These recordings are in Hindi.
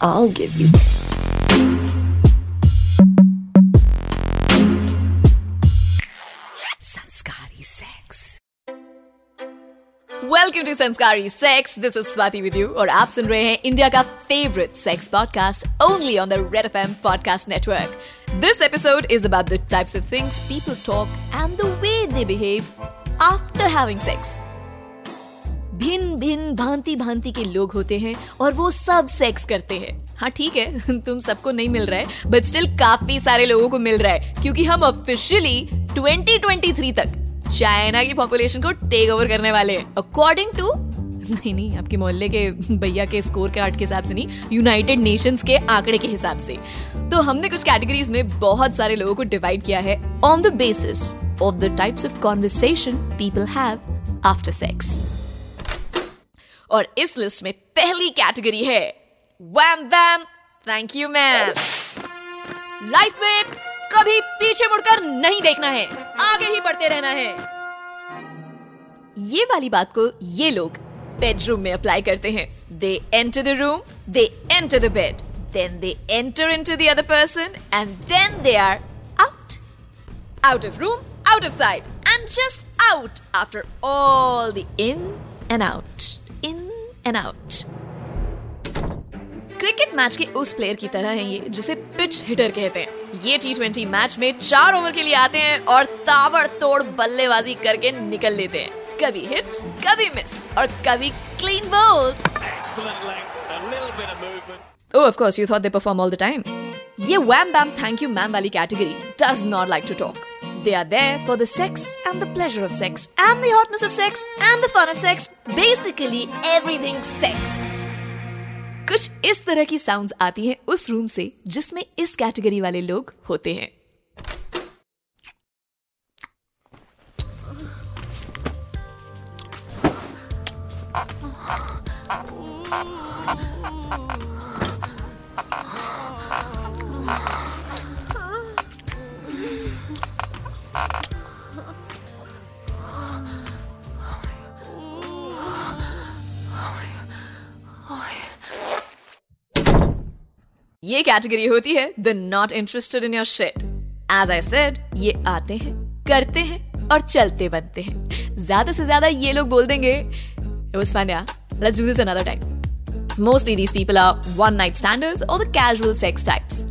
I'll give you. Sanskari Sex. Welcome to Sanskari sex this is Swati with you और आप सुन रहे हैं इंडिया का favourite sex podcast only on the red FM podcast network this episode is about the types of things people talk and the way they behave after having sex भिन्न भिन्न भांति भांति के लोग होते हैं और वो सब सेक्स करते हैं। हाँ ठीक है, तुम सबको नहीं मिल रहा है बट स्टिल काफ़ी सारे लोगों को मिल रहा है, क्योंकि हम ऑफिशियली 2023 तक चाइना की पॉपुलेशन को टेक ओवर करने वाले हैं। अकॉर्डिंग टू नहीं नहीं, आपके मोहल्ले के भैया के स्कोर कार्ड के हिसाब से नहीं यूनाइटेड नेशंस के आंकड़े के हिसाब से। तो हमने कुछ कैटेगरीज में बहुत सारे लोगों को डिवाइड किया है on the basis of the types of conversation people have after sex और इस लिस्ट में पहली कैटेगरी है। Wham wham thank you ma'am life में कभी पीछे मुड़कर नहीं देखना है आगे ही बढ़ते रहना है। ये वाली बात को ये लोग बेडरूम में अप्लाई करते हैं। They enter the room they enter the bed then they enter into the other person and then they are out out of room, out of sight, and just out after all the in and out, in and out cricket match के उस प्लेयर की तरह है ये जिसे पिच हिटर कहते हैं। ये टी ट्वेंटी मैच में चार ओवर के लिए आते हैं और ताबड़तोड़ बल्लेबाजी करके निकल लेते हैं। कभी हिट कभी मिस और कभी clean bowled of course you thought they perform all the time ये wham bam thank you ma'am वाली category does not like to talk They are there for the sex and the pleasure of sex and the hotness of sex and the fun of sex. Basically everything sex. कुछ इस तरह की साउंड्स आती हैं उस रूम से जिसमें इस कैटेगरी वाले लोग होते हैं ये कैटेगरी होती है the not interested in your shit as I said ये आते हैं करते हैं और चलते बनते हैं ज़्यादा से ज़्यादा ये लोग बोल देंगे let's do this another time mostly these people are one night standers or the casual sex types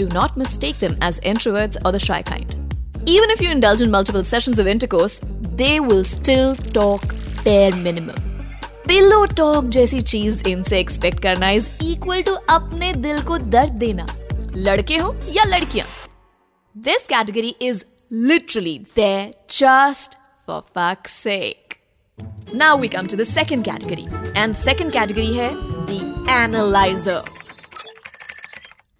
do not mistake them as introverts or the shy kind even if you indulge in multiple sessions of intercourse they will still talk bare minimum pillow talk जैसी चीज़ इनसे एक्सपेक्ट करना इज़ इक्वल टू अपने दिल को दर्द देना। लड़के हो या लड़कियाँ। This category is literally there just for fuck's sake now we come to the second category and second category है द एनालाइजर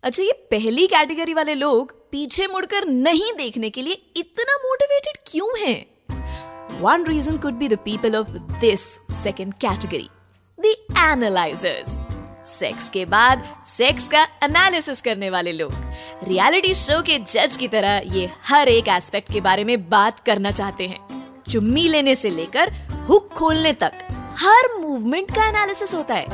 अच्छा ये पहली कैटेगरी वाले लोग पीछे मुड़कर नहीं देखने के लिए इतना मोटिवेटेड क्यों हैं? One reason could be the people of this second category, the analyzers. Sex के बाद सेक्स का एनालिसिस करने वाले लोग। रियलिटी शो के जज की तरह ये हर एक एस्पेक्ट के बारे में बात करना चाहते हैं। चुम्मी लेने से लेकर हुक खोलने तक हर मूवमेंट का एनालिसिस होता है।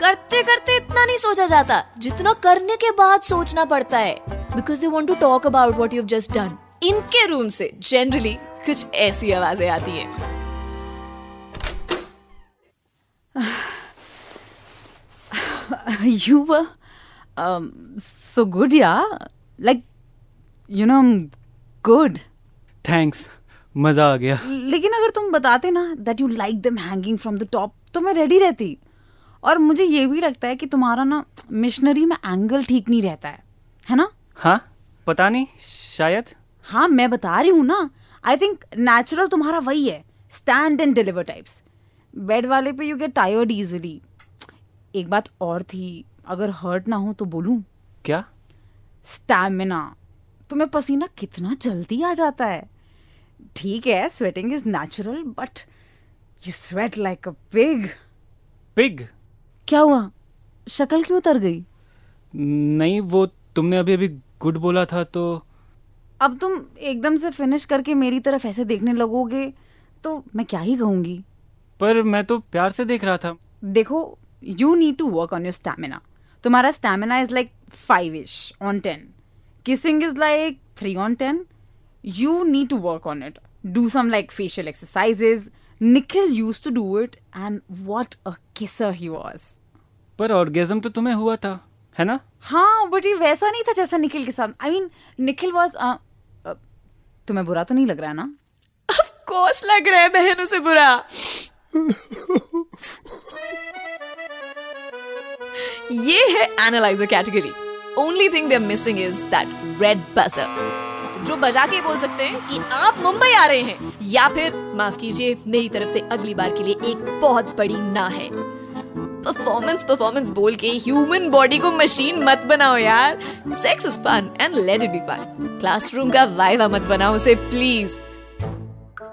करते करते इतना नहीं सोचा जाता जितना करने के बाद सोचना पड़ता है। Because they want to talk about what you just done इनके रूम से जनरली कुछ ऐसी आवाज़ें आती हैं। You were um, so good, yeah. Like, you know, I'm good. Thanks मज़ा आ गया। लेकिन अगर तुम बताते ना that you like them hanging from the top तो मैं रेडी रहती। और मुझे ये भी लगता है कि तुम्हारा ना मिशनरी में एंगल ठीक नहीं रहता है। है ना? हाँ? पता नहीं शायद। हाँ मैं बता रही हूँ ना। आई थिंक नेचुरल तुम्हारा वही है. Stand and deliver types bed वाले पे यू गेट टायर्ड इजिली एक बात और थी. अगर हर्ट ना हो तो बोलूँ. क्या? स्टैमिना तुम्हें पसीना कितना जल्दी आ जाता है. ठीक है sweating is natural but you sweat like a pig pig क्या हुआ? शक्ल क्यों उतर गई? नहीं वो तुमने अभी अभी गुड बोला था तो अब तुम एकदम से फिनिश करके मेरी तरफ़ ऐसे देखने लगोगे तो मैं क्या ही कहूँगी? पर मैं तो प्यार से देख रहा था। देखो you need to work on your stamina तुम्हारा stamina is like five ish on ten kissing is like three on ten you need to work on it. Do some like facial exercises. Nikhil used to do it, and what a kisser he was. पर ऑर्गेजम तो तुम्हें हुआ था है ना? हाँ बट ये वैसा नहीं था जैसा निखिल के साथ। आई मीन निखिल वॉज़ तुम्हें बुरा तो नहीं लग रहा है ना? ऑफ़ कोर्स लग रहा है, बहनों से बुरा। ये है analyser category only thing they are missing is that red buzzer जो बजा के बोल सकते हैं कि आप मुंबई आ रहे हैं, या फिर माफ़ कीजिए, मेरी तरफ़ से अगली बार के लिए एक बहुत बड़ी ना है। परफॉर्मेंस परफॉर्मेंस बोल के ह्यूमन बॉडी को मशीन मत बनाओ यार। Sex is fun and let it be fun classroom का वाइवा मत बनाओ उसे प्लीज़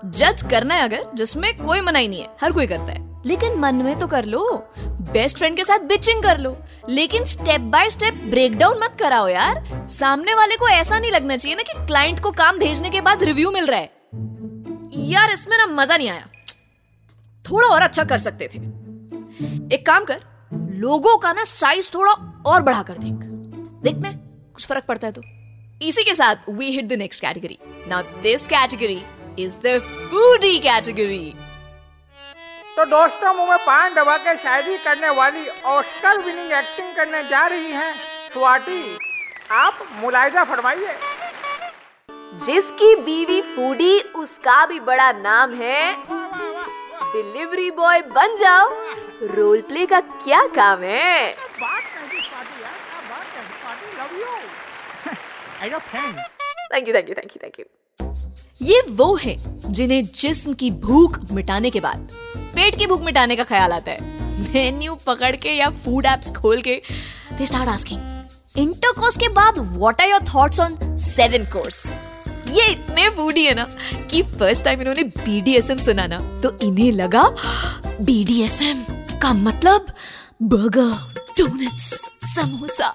जज करना है अगर, जिसमें कोई मनाई नहीं है, हर कोई करता है। लेकिन मन में तो कर लो। बेस्ट फ्रेंड के साथ बिचिंग कर लो। लेकिन step by step break down मत कराओ यार। सामने वाले को ऐसा नहीं लगना चाहिए ना कि क्लाइंट को काम भेजने के बाद रिव्यू मिल रहा है। यार, इसमें ना मज़ा नहीं आया। थोड़ा और अच्छा कर सकते थे। एक काम कर लोगों का ना साइज़ थोड़ा और बढ़ा कर देख। देखते कुछ फ़र्क पड़ता है तो। इसी के साथ we hit the next category now this category is the foodie category तो दोस्तों मुँह में पान दबा के शायरी करने वाली ऑस्कर विनिंग एक्टिंग करने जा रही हैं स्वाति। आप मुलायजा फरमाइए। जिसकी बीवी फूडी उसका भी बड़ा नाम है डिलीवरी बॉय बन जाओ। रोल प्ले का क्या काम है? Thank you thank you thank you thank you ये वो है जिन्हें जिस्म की भूख मिटाने के बाद पेट की भूख मिटाने का ख्याल आता है। मेन्यू पकड़ के या फ़ूड एप्स खोल के दे स्टार्ट आस्किंग इंटरकोर्स के बाद what are your thoughts on seven course ये इतने फूडी है ना कि फ़र्स्ट टाइम इन्होंने बीडीएसएम सुना ना तो इन्हें लगा बीडीएसएम का मतलब बर्गर डोनट्स समोसा,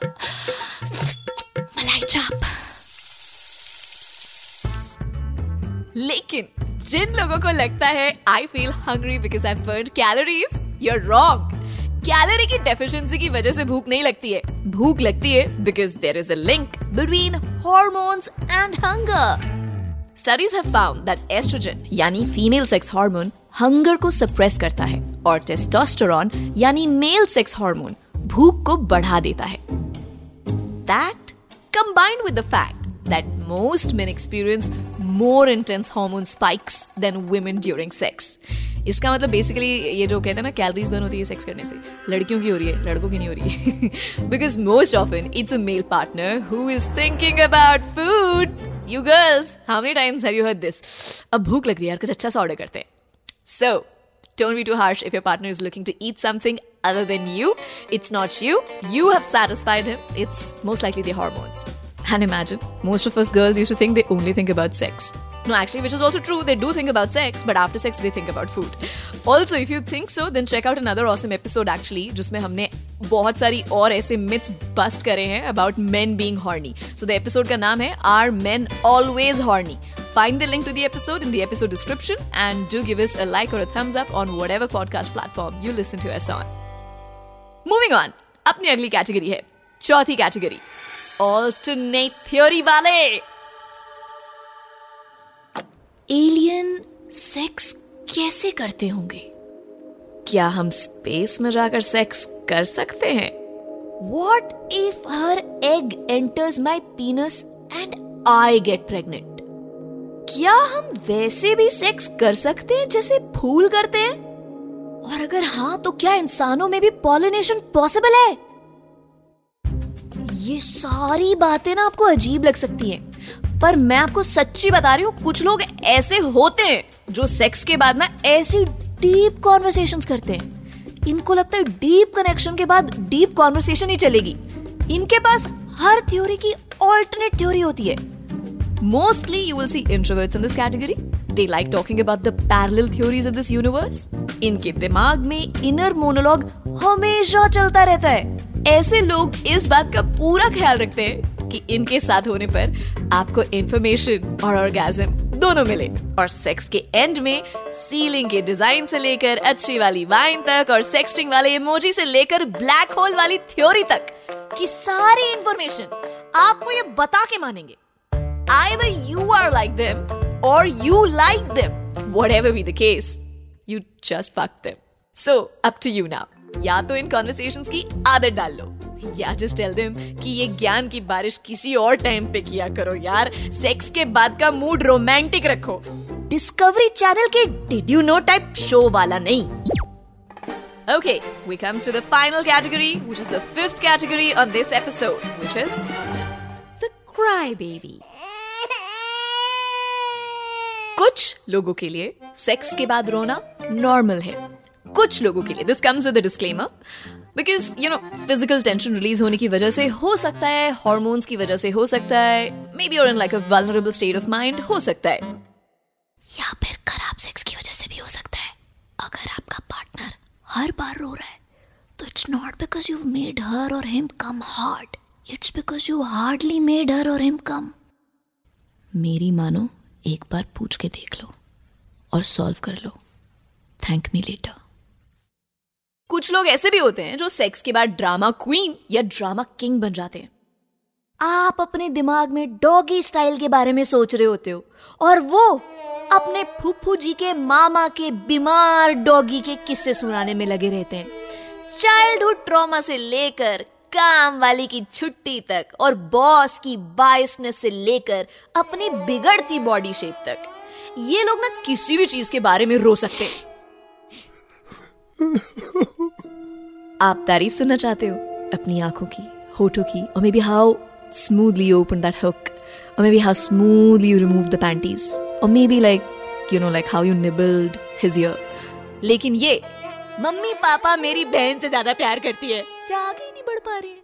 मलाई चाप। लेकिन जिन लोगों को लगता है I feel hungry because I burn calories you're wrong calorie की डेफिशिएंसी की वजह से भूख नहीं लगती है। भूख लगती है because there is a link between hormones and hunger studies have found that oestrogen यानी फीमेल सेक्स हार्मोन हंगर को सप्रेस करता है और टेस्टोस्टेरॉन यानी मेल सेक्स हार्मोन भूख को बढ़ा देता है। That combined with the fact that most men experience more intense hormone spikes than women during sex. इसका मतलब बेसिकली ये जो कहते हैं ना कैलोरीज बर्न होती है सेक्स करने से लड़कियों की हो रही है लड़कों की नहीं हो रही है because most often it's a male partner who is thinking about food you girls how many times have you heard this अब भूख लग रही है यार कुछ अच्छा सा ऑर्डर करते हैं so Don't be too harsh if your partner is looking to eat something other than you. It's not you. You have satisfied him. It's most likely the hormones. And imagine, most of us girls used to think they only think about sex. No, actually, which is also true. They do think about sex, but after sex, they think about food. Also, if you think so, then check out another awesome episode actually, जिसमें हमने बहुत सारी और ऐसे myths bust करे हैं about men being horny. So the episode का नाम है Are Men Always Horny? Find the link to the episode in the episode description and do give us a like or a thumbs up on whatever podcast platform you listen to us on. Moving on, अपनी अगली कैटेगरी है चौथी कैटेगरी ऑल्टरनेट थ्योरी वाले एलियन सेक्स कैसे करते होंगे? क्या हम स्पेस में जाकर सेक्स कर सकते हैं? What if her egg enters my penis and I get pregnant क्या हम वैसे भी सेक्स कर सकते हैं जैसे फूल करते हैं? और अगर हाँ तो क्या इंसानों में भी पॉलिनेशन पॉसिबल है? ये सारी बातें ना आपको अजीब लग सकती हैं। पर मैं आपको सच्ची बता रही हूँ, कुछ लोग ऐसे होते हैं जो सेक्स के बाद ना ऐसी डीप कॉन्वर्सेशन करते हैं। इनको लगता है डीप कनेक्शन के बाद डीप कॉन्वर्सेशन ही चलेगी। इनके पास हर थ्योरी की ऑल्टरनेट थ्योरी होती है। Mostly you will see introverts in this category they like talking about the parallel theories of this universe इनके दिमाग में इनर मोनोलॉग हमेशा चलता रहता है। ऐसे लोग इस बात का पूरा ख्याल रखते हैं कि इनके साथ होने पर आपको इंफॉर्मेशन और ऑर्गेजम दोनों मिले। और सेक्स के एंड में सीलिंग के डिज़ाइन से लेकर अच्छी वाली वाइन तक और सेक्सटिंग वाले इमोजी से लेकर ब्लैक होल वाली थ्योरी तक की सारी इंफॉर्मेशन आपको ये बता के मानेंगे। Either you are like them or you like them, whatever be the case, you just fuck them. So, up to you now. या तो इन कॉन्वर्सेशन की आदत डाल लो। या जस्ट टेल देम कि ये ज्ञान की बारिश किसी और टाइम पे किया करो यार। सेक्स के बाद का मूड रोमांटिक रखो। डिस्कवरी चैनल के did you know type show वाला नहीं। Okay, we come to the final category, which is the fifth category on this episode, which is the crybaby. कुछ लोगों के लिए सेक्स के बाद रोना नॉर्मल है। कुछ लोगों के लिए। This comes with disclaimer because you know physical tension release होने की वजह से हो सकता है हॉर्मोन्स की वजह से हो सकता है मे बी और in like a vulnerable state of mind हो सकता है। या फिर खराब सेक्स की वजह से भी हो सकता है। अगर आपका पार्टनर हर बार रो रहा है तो it's not because you made her और him come hard it's because you hardly made her और हिम कम मेरी मानो, एक बार पूछ के देख लो और सॉल्व कर लो। थैंक मी लेटर कुछ लोग ऐसे भी होते हैं जो सेक्स के बाद ड्रामा क्वीन या ड्रामा किंग बन जाते हैं। आप अपने दिमाग में डॉगी स्टाइल के बारे में सोच रहे होते हो और वो अपने फुफ्फू जी के मामा के बीमार डॉगी के किस्से सुनाने में लगे रहते हैं। चाइल्डहुड ट्रॉमा से लेकर काम वाली की छुट्टी तक और बॉस की बाइसनेस से लेकर अपनी बिगड़ती बॉडी शेप तक। ये लोग ना किसी भी चीज़ के बारे में रो सकते हैं। आप तारीफ़ सुनना चाहते हो? अपनी आँखों की, होठों की, और maybe how smoothly open that hook or maybe how smoothly you removed the panties, or maybe like, you know, like how you nibbled his ear. लेकिन ये, मम्मी पापा मेरी बहन से ज़्यादा प्यार करती है। से आगे ही नहीं बढ़ पा रही है।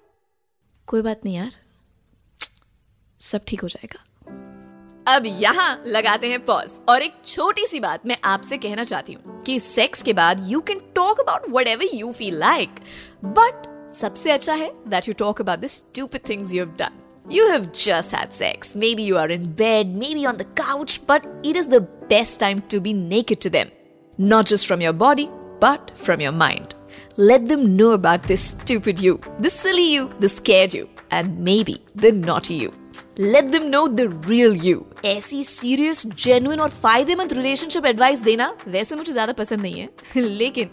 कोई बात नहीं यार। सब ठीक हो जाएगा। अब यहाँ लगाते हैं पॉज और एक छोटी सी बात मैं आपसे कहना चाहती हूँ कि सेक्स के बाद you can talk about whatever you feel like but सबसे अच्छा है that you talk about the stupid things you have done You have just had sex. Maybe you are in bed, maybe on the couch, but it is the best time to be naked to them. Not just from your body, but from your mind. Let them know about this stupid you, the silly you, the scared you, and maybe the naughty you. Let them know the real you. ऐसी सीरियस जेन्युइन और फ़ायदेमंद रिलेशनशिप एडवाइस देना वैसे मुझे ज़्यादा पसंद नहीं है। लेकिन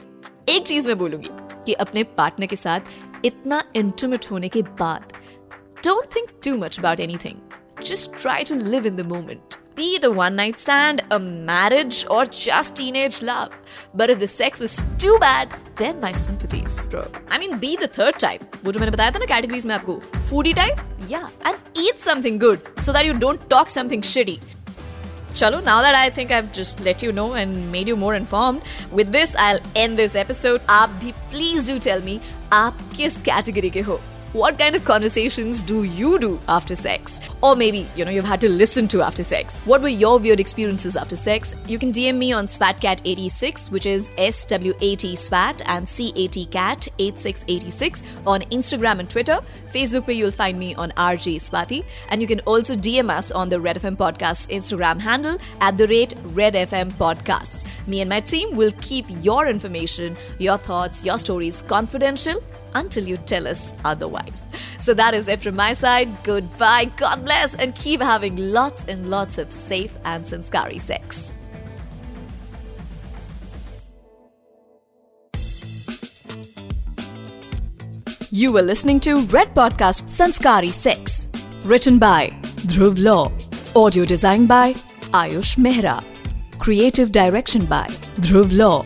एक चीज़ मैं बोलूँगी कि अपने पार्टनर के साथ इतना इंटीमेट होने के बाद don't think too much about anything just try to live in the moment Be it a one night stand, a marriage, or just teenage love. But if the sex was too bad, then my sympathies, bro. I mean, be the third type. वो जो मैंने बताया था ना categories में आपको foodie type, yeah, and eat something good so that you don't talk something shitty. Chalo, now that I think I've just let you know and made you more informed, with this I'll end this episode. आप भी please do tell me आप किस category के हो. What kind of conversations do you do after sex? Or maybe, you know, you've had to listen to after sex. What were your weird experiences after sex? You can DM me on SWATCat86, which is S-W-A-T SWAT and C-A-T Cat 8686 on Instagram and Twitter. Facebook where you'll find me on RJ Swati. And you can also DM us on the Red FM Podcast Instagram handle at the rate Red FM Podcasts. Me and my team will keep your information, your thoughts, your stories confidential until you tell us otherwise. So that is it from my side. Goodbye, God bless, and keep having lots and lots of safe and sanskari sex. You were listening to Red Podcast Sanskari Sex, written by Dhruv Law, audio design by Ayush Mehra, creative direction by Dhruv Law.